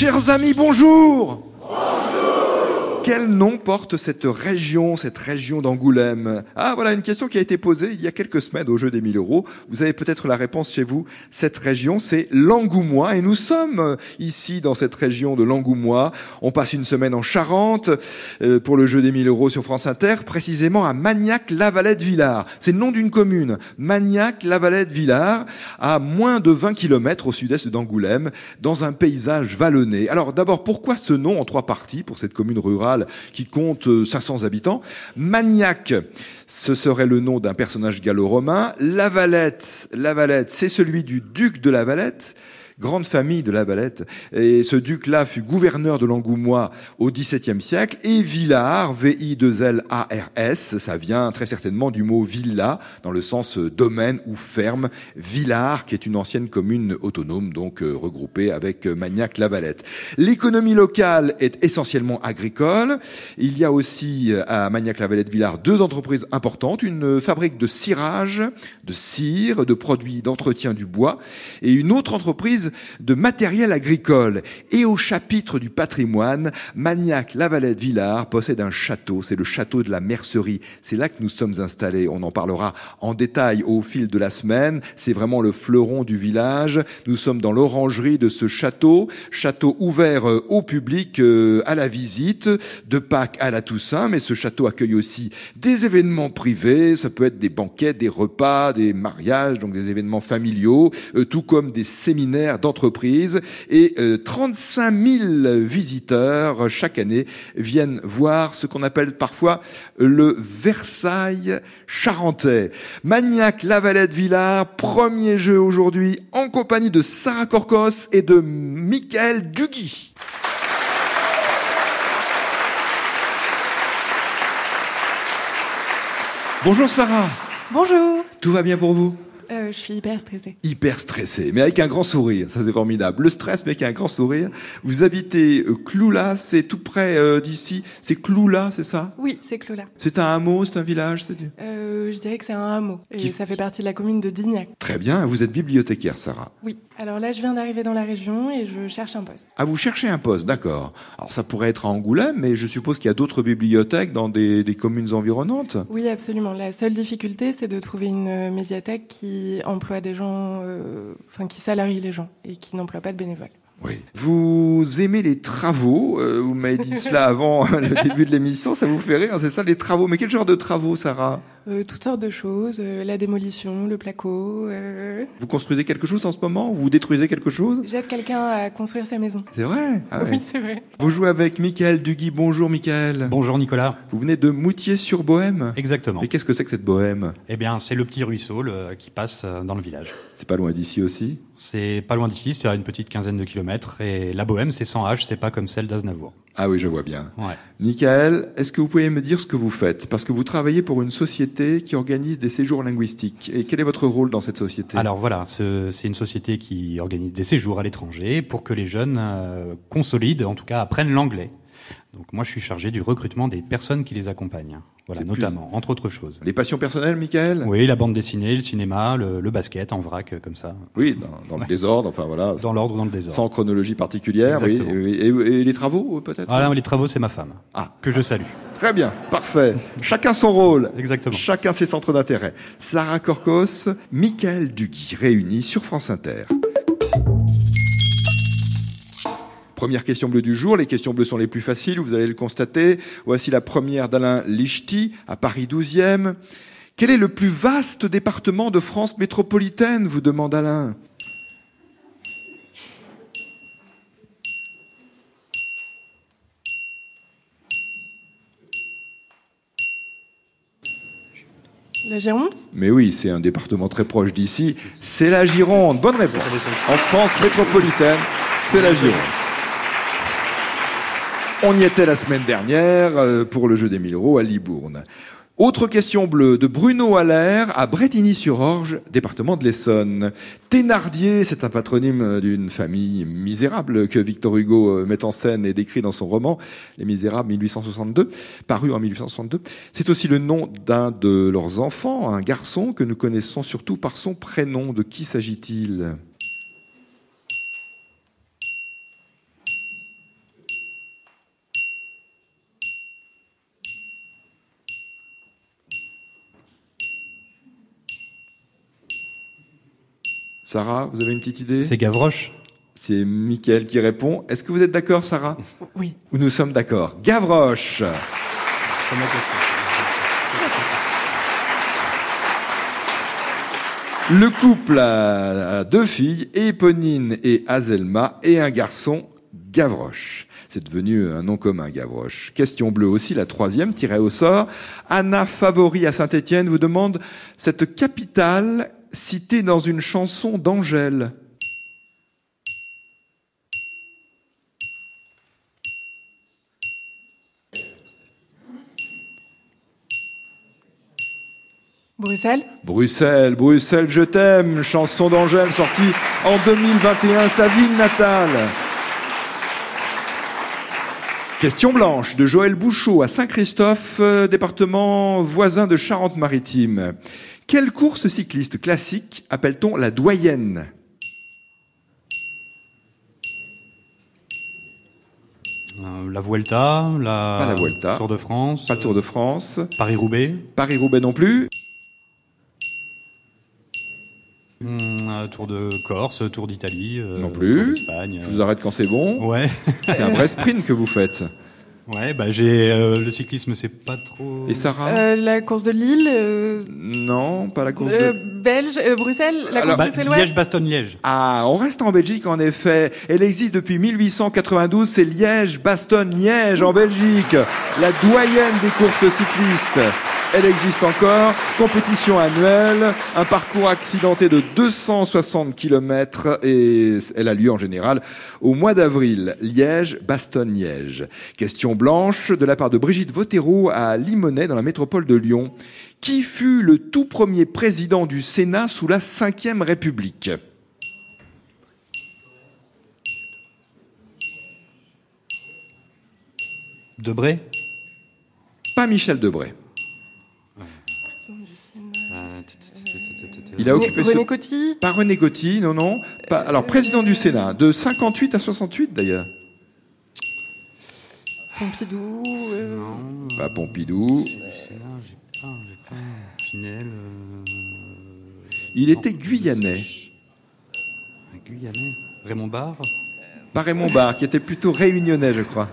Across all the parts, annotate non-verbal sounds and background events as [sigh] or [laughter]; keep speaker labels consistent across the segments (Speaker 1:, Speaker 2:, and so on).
Speaker 1: Chers amis, bonjour quel nom porte cette région, cette région d'Angoulême? Ah, voilà une question qui a été posée il y a quelques semaines au jeu des 1000 euros. Vous avez peut-être la réponse chez vous. Cette région, c'est l'Angoumois. Et nous sommes euh, ici dans cette région de l'Angoumois. On passe une semaine en Charente euh, pour le jeu des 1000 euros sur France Inter, précisément à Magnac-Lavalette-Villars. C'est le nom d'une commune. Magnac-Lavalette-Villars, à moins de 20 km au sud-est d'Angoulême, dans un paysage vallonné. Alors d'abord, pourquoi ce nom en trois parties pour cette commune rurale? Qui compte 500 euh, habitants. Magnac, ce serait le nom d'un personnage gallo-romain. Lavalette, Lavalette, c'est celui du duc de Lavalette grande famille de la Valette. Et ce duc-là fut gouverneur de l'Angoumois au XVIIe siècle. Et Villars, V-I-2-L-A-R-S, ça vient très certainement du mot villa, dans le sens domaine ou ferme. Villars, qui est une ancienne commune autonome, donc euh, regroupée avec Magnac-la-Valette. L'économie locale est essentiellement agricole. Il y a aussi euh, à Magnac-la-Valette-Villars deux entreprises importantes, une fabrique de cirage, de cire, de produits d'entretien du bois, et une autre entreprise de matériel agricole. Et au chapitre du patrimoine, Magnac Lavalette Villars possède un château. C'est le château de la Mercerie. C'est là que nous sommes installés. On en parlera en détail au fil de la semaine. C'est vraiment le fleuron du village. Nous sommes dans l'orangerie de ce château. Château ouvert euh, au public euh, à la visite de Pâques à la Toussaint. Mais ce château accueille aussi des événements privés. Ça peut être des banquets, des repas, des mariages, donc des événements familiaux, euh, tout comme des séminaires d'entreprise et 35 euh, 000 visiteurs chaque année viennent voir ce qu'on appelle parfois le Versailles charentais. Magnac Lavalette Villars, premier jeu aujourd'hui en compagnie de Sarah Corcos et de Michael Dugui. Bonjour Sarah.
Speaker 2: Bonjour.
Speaker 1: Tout va bien pour vous?
Speaker 2: Euh, je suis hyper stressée.
Speaker 1: Hyper stressée, mais avec un grand sourire, ça c'est formidable. Le stress, mais avec un grand sourire. Vous habitez euh, Cloula, c'est tout près euh, d'ici. C'est Cloula, c'est ça?
Speaker 2: Oui, c'est Cloula.
Speaker 1: C'est un hameau, c'est un village c'est du...
Speaker 2: euh, Je dirais que c'est un hameau. Et ça fait partie de la commune de Dignac.
Speaker 1: Très bien, vous êtes bibliothécaire, Sarah.
Speaker 2: Oui, alors là je viens d'arriver dans la région et je cherche un poste.
Speaker 1: Ah, vous cherchez un poste, d'accord. Alors ça pourrait être à Angoulême, mais je suppose qu'il y a d'autres bibliothèques dans des, des communes environnantes
Speaker 2: Oui, absolument. La seule difficulté, c'est de trouver une médiathèque qui emploie des gens euh, enfin, qui salarie les gens et qui n'emploie pas de bénévoles.
Speaker 1: Oui. Vous aimez les travaux euh, Vous m'avez dit cela [laughs] avant le début de l'émission, ça vous fait rire, c'est ça les travaux Mais quel genre de travaux, Sarah?
Speaker 2: Euh, Toutes sortes de choses, euh, la démolition, le placo. Euh.
Speaker 1: Vous construisez quelque chose en ce moment Vous détruisez quelque chose
Speaker 2: J'aide quelqu'un à construire sa maison.
Speaker 1: C'est vrai
Speaker 2: ah Oui, c'est vrai.
Speaker 1: Vous jouez avec Michael Duguy. Bonjour Michael.
Speaker 3: Bonjour Nicolas.
Speaker 1: Vous venez de Moutier-sur-Bohème
Speaker 3: Exactement.
Speaker 1: Et qu'est-ce que c'est que cette bohème
Speaker 3: Eh bien, c'est le petit ruisseau le, qui passe dans le village.
Speaker 1: C'est pas loin d'ici aussi?
Speaker 3: C'est pas loin d'ici, c'est à une petite quinzaine de kilomètres. Et la bohème, c'est sans H, c'est pas comme celle d'Aznavour.
Speaker 1: Ah oui, je vois bien.
Speaker 3: Ouais.
Speaker 1: Michael, est-ce que vous pouvez me dire ce que vous faites? Parce que vous travaillez pour une société qui organise des séjours linguistiques. Et quel est votre rôle dans cette société?
Speaker 3: Alors voilà, c'est une société qui organise des séjours à l'étranger pour que les jeunes euh, consolident, en tout cas apprennent l'anglais. Donc moi, je suis chargé du recrutement des personnes qui les accompagnent. Voilà, notamment, plus... entre autres choses.
Speaker 1: Les passions personnelles, Michael?
Speaker 3: Oui, la bande dessinée, le cinéma, le, le basket en vrac, comme ça.
Speaker 1: Oui, dans, dans le désordre, enfin voilà.
Speaker 3: Dans l'ordre dans le désordre.
Speaker 1: Sans chronologie particulière, oui. Et, et, et, les travaux, peut-être?
Speaker 3: Ah les travaux, c'est ma femme.
Speaker 1: Ah.
Speaker 3: Que je salue.
Speaker 1: Très bien, parfait. Chacun son rôle.
Speaker 3: Exactement.
Speaker 1: Chacun ses centres d'intérêt. Sarah Corcos, Michael Duguy, réunis sur France Inter. Première question bleue du jour. Les questions bleues sont les plus faciles, vous allez le constater. Voici la première d'Alain Lichty, à Paris 12e. Quel est le plus vaste département de France métropolitaine? vous demande Alain.
Speaker 2: La Gironde?
Speaker 1: Mais oui, c'est un département très proche d'ici. C'est la Gironde. Bonne réponse. En France métropolitaine, c'est la Gironde. On y était la semaine dernière pour le jeu des 1000 euros à Libourne. Autre question bleue de Bruno Allaire à Bretigny-sur-Orge, département de l'Essonne. Thénardier, c'est un patronyme d'une famille misérable que Victor Hugo met en scène et décrit dans son roman Les Misérables 1862, paru en 1862. C'est aussi le nom d'un de leurs enfants, un garçon que nous connaissons surtout par son prénom. De qui s'agit-il? Sarah, vous avez une petite idée?
Speaker 3: C'est Gavroche.
Speaker 1: C'est Mickaël qui répond. Est-ce que vous êtes d'accord, Sarah?
Speaker 2: Oui.
Speaker 1: Nous sommes d'accord? Gavroche Le couple a deux filles, Éponine et Azelma, et un garçon, Gavroche. C'est devenu un nom commun, Gavroche. Question bleue aussi, la troisième, tirée au sort. Anna Favori à Saint-Étienne vous demande cette capitale citée dans une chanson d'Angèle.
Speaker 2: Bruxelles
Speaker 1: Bruxelles, Bruxelles, je t'aime, chanson d'Angèle sortie en 2021, sa ville natale. Question blanche de Joël Bouchot à Saint-Christophe, euh, département voisin de Charente-Maritime. Quelle course cycliste classique appelle-t-on la doyenne
Speaker 3: Euh, la Vuelta, la...
Speaker 1: Pas la Vuelta.
Speaker 3: Tour de France.
Speaker 1: Pas le Tour de France,
Speaker 3: Paris-Roubaix.
Speaker 1: Paris-Roubaix non plus,
Speaker 3: Hum, euh, tour de Corse, Tour d'Italie. euh,
Speaker 1: Non plus.
Speaker 3: Tour d'Espagne.
Speaker 1: je vous arrête quand c'est bon.
Speaker 3: Ouais.
Speaker 1: C'est un vrai [laughs] sprint que vous faites.
Speaker 3: Ouais, bah j'ai euh, le cyclisme, c'est pas trop.
Speaker 1: Et Sarah
Speaker 2: Euh, La course de Lille euh,
Speaker 1: Non, pas la course
Speaker 2: euh,
Speaker 1: de...
Speaker 2: Belge euh, Bruxelles La course
Speaker 3: Bah,
Speaker 2: bruxelloise
Speaker 3: Liège-Bastogne-Liège.
Speaker 1: Ah, on reste en Belgique en effet. Elle existe depuis 1892, c'est Liège, Bastogne, Liège en Belgique. La doyenne des courses cyclistes. Elle existe encore. Compétition annuelle, un parcours accidenté de 260 km et elle a lieu en général au mois d'avril. Liège, Bastogne, Liège. Question blanche de la part de Brigitte Votero à Limonest dans la métropole de Lyon. Qui fut le tout premier président du Sénat sous la Ve République?
Speaker 3: Debré?
Speaker 1: Pas Michel Debré. Il a occupé
Speaker 2: René
Speaker 1: ce...
Speaker 2: Coty
Speaker 1: Pas René Coty, non, non. Pas... Alors, président du Sénat, de 58 à 68 d'ailleurs.
Speaker 2: Pompidou euh,
Speaker 3: Non.
Speaker 1: Pas Pompidou.
Speaker 3: C'est du Sénat, j'ai pas, j'ai pas. Pinel. euh,
Speaker 1: Il était guyanais.
Speaker 3: Un Guyanais. Raymond Barre.
Speaker 1: Pas Raymond Barre, qui était plutôt réunionnais, je crois.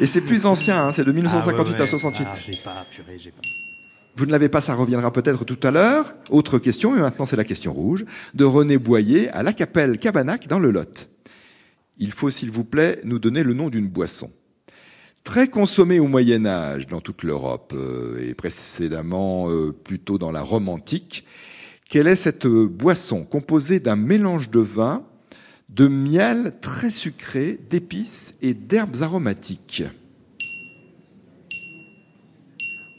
Speaker 1: Et c'est plus ancien, hein, c'est de 1958
Speaker 3: Ah, ouais,
Speaker 1: à
Speaker 3: ouais.
Speaker 1: 68.
Speaker 3: Ah, j'ai pas, purée, j'ai pas.
Speaker 1: Vous ne l'avez pas, ça reviendra peut-être tout à l'heure. Autre question, mais maintenant c'est la question rouge, de René Boyer à la Capelle Cabanac dans le Lot. Il faut, s'il vous plaît, nous donner le nom d'une boisson. Très consommée au Moyen Âge dans toute l'Europe euh, et précédemment euh, plutôt dans la Rome antique, quelle est cette euh, boisson composée d'un mélange de vin, de miel très sucré, d'épices et d'herbes aromatiques?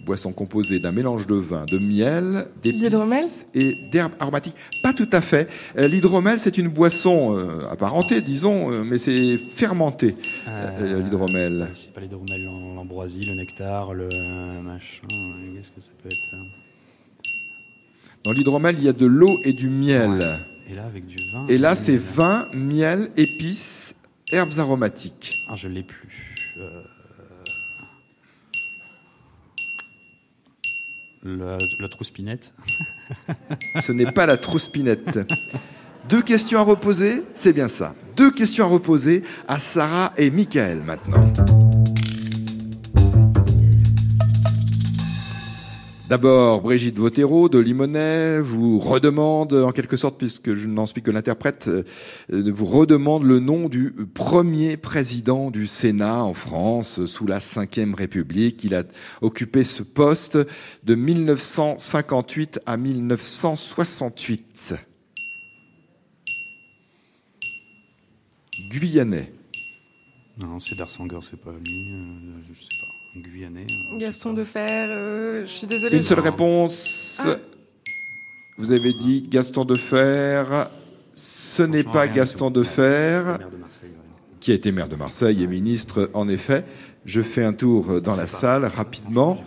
Speaker 1: Boisson composée d'un mélange de vin, de miel, d'épices et d'herbes aromatiques. Pas tout à fait. Euh, L'hydromel, c'est une boisson euh, apparentée, disons, euh, mais c'est fermenté. Euh, l'hydromel.
Speaker 3: C'est pas l'hydromel, l'am- l'ambroisie, le nectar, le machin. Qu'est-ce que ça peut être ça?
Speaker 1: Dans l'hydromel, il y a de l'eau et du miel.
Speaker 3: Ouais. Et là, avec du vin.
Speaker 1: Et là, c'est vin, miel, épices, herbes aromatiques.
Speaker 3: Ah, je l'ai plus. Euh, La, la. [laughs]
Speaker 1: Ce n'est pas la trouspinette. Deux questions à reposer, c'est bien ça. Deux questions à reposer à Sarah et Michael maintenant. D'abord, Brigitte Votero de Limonest vous redemande, en quelque sorte, puisque je n'en suis que l'interprète, euh, vous redemande le nom du premier président du Sénat en France sous la Ve République. Il a occupé ce poste de 1958 à 1968. Guyanais.
Speaker 3: Non, c'est Darsanger, c'est pas lui. euh, je sais pas. Guyanais. je
Speaker 2: Gaston
Speaker 3: sais pas.
Speaker 2: de Fer, euh, je suis désolée.
Speaker 1: Une seule
Speaker 3: Non.
Speaker 1: réponse.
Speaker 2: Ah.
Speaker 1: Vous avez dit Gaston de Fer. Ce n'est pas Gaston
Speaker 3: tout.
Speaker 1: de Fer,
Speaker 3: C'était maire de Marseille, ouais.
Speaker 1: qui a été maire de Marseille et ministre, en effet. Je fais un tour dans la salle rapidement.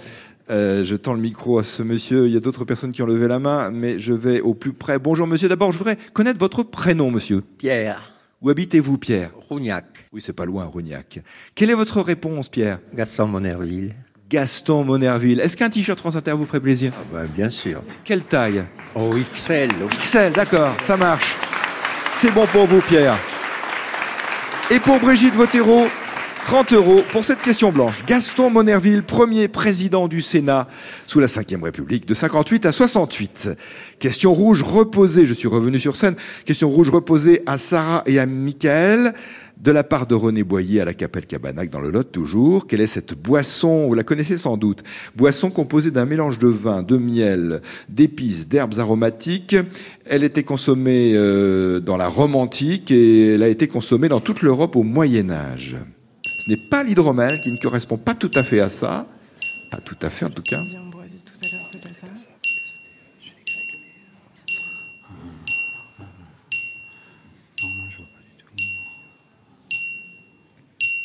Speaker 1: Euh, je tends le micro à ce monsieur. Il y a d'autres personnes qui ont levé la main, mais je vais au plus près. Bonjour monsieur. D'abord, je voudrais connaître votre prénom, monsieur.
Speaker 4: Pierre
Speaker 1: Où habitez-vous, Pierre?
Speaker 4: Rougnac,
Speaker 1: Oui, c'est pas loin, Rougnac. Quelle est votre réponse, Pierre?
Speaker 4: Gaston Monerville.
Speaker 1: Gaston Monerville. Est-ce qu'un t-shirt France Inter vous ferait plaisir?
Speaker 4: Ah bah, Bien sûr.
Speaker 1: Quelle taille?
Speaker 4: Oh, XL.
Speaker 1: XL, d'accord, ça marche. C'est bon pour vous, Pierre. Et pour Brigitte Votero, 30 euros pour cette question blanche. Gaston Monerville, premier président du Sénat sous la Ve République, de 58 à 68. Question rouge reposée, je suis revenu sur scène, question rouge reposée à Sarah et à Michael de la part de René Boyer à la Capelle Cabanac dans le Lot toujours. Quelle est cette boisson? Vous la connaissez sans doute. Boisson composée d'un mélange de vin, de miel, d'épices, d'herbes aromatiques. Elle était consommée euh, dans la Rome antique et elle a été consommée dans toute l'Europe au Moyen Âge. Ce n'est pas l'hydromel qui ne correspond pas tout à fait à ça. Pas tout à fait en tout cas.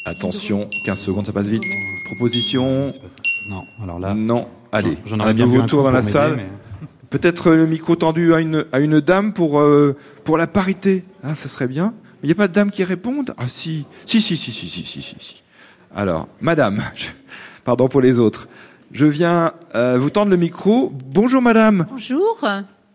Speaker 1: Attention, 15 secondes, ça passe vite. Proposition
Speaker 3: Non, alors là.
Speaker 1: Non, allez.
Speaker 3: J'en aurais bien vu un
Speaker 1: tour dans la salle. Peut-être le micro tendu à une, à une dame pour, euh, pour la parité. Ah, ça serait bien. Il n'y a pas de dame qui réponde? Ah, si. Si, si, si, si, si, si, si. Alors, madame, pardon pour les autres. Je viens euh, vous tendre le micro. Bonjour, madame.
Speaker 5: Bonjour.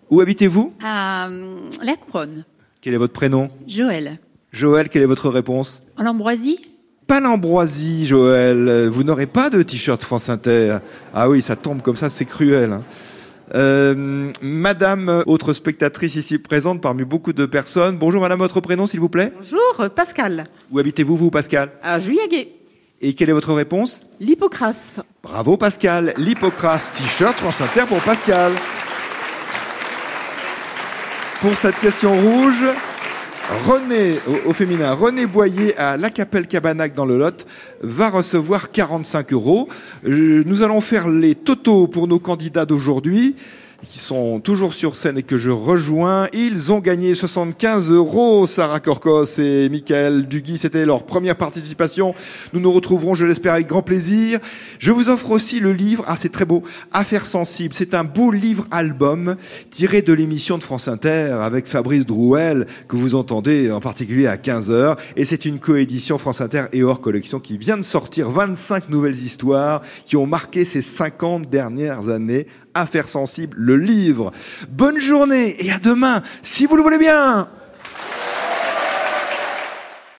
Speaker 1: Où habitez-vous?
Speaker 5: À euh, La Couronne.
Speaker 1: Quel est votre prénom?
Speaker 5: Joël.
Speaker 1: Joël, quelle est votre réponse?
Speaker 5: En Ambroisie
Speaker 1: pas l'ambroisie, Joël. Vous n'aurez pas de t-shirt France Inter. Ah oui, ça tombe comme ça, c'est cruel. Hein. Euh, madame, autre spectatrice ici présente parmi beaucoup de personnes. Bonjour Madame, votre prénom s'il vous plaît?
Speaker 5: Bonjour, Pascal.
Speaker 1: Où habitez-vous vous, Pascal?
Speaker 5: À Juillaguet.
Speaker 1: Et quelle est votre réponse?
Speaker 5: L'Hippocrase.
Speaker 1: Bravo Pascal, l'Hippocrase. T-shirt France Inter pour Pascal. Pour cette question rouge, René, au, féminin, René Boyer à La Capelle Cabanac dans le Lot va recevoir 45 euros. Euh, nous allons faire les totaux pour nos candidats d'aujourd'hui qui sont toujours sur scène et que je rejoins. Ils ont gagné 75 euros, Sarah Corcos et Michael Duguy. C'était leur première participation. Nous nous retrouverons, je l'espère, avec grand plaisir. Je vous offre aussi le livre, ah c'est très beau, Affaires sensibles. C'est un beau livre-album tiré de l'émission de France Inter avec Fabrice Drouel, que vous entendez en particulier à 15h. Et c'est une coédition France Inter et hors collection qui vient de sortir 25 nouvelles histoires qui ont marqué ces 50 dernières années Affaires sensibles, le livre. Bonne journée et à demain, si vous le voulez bien.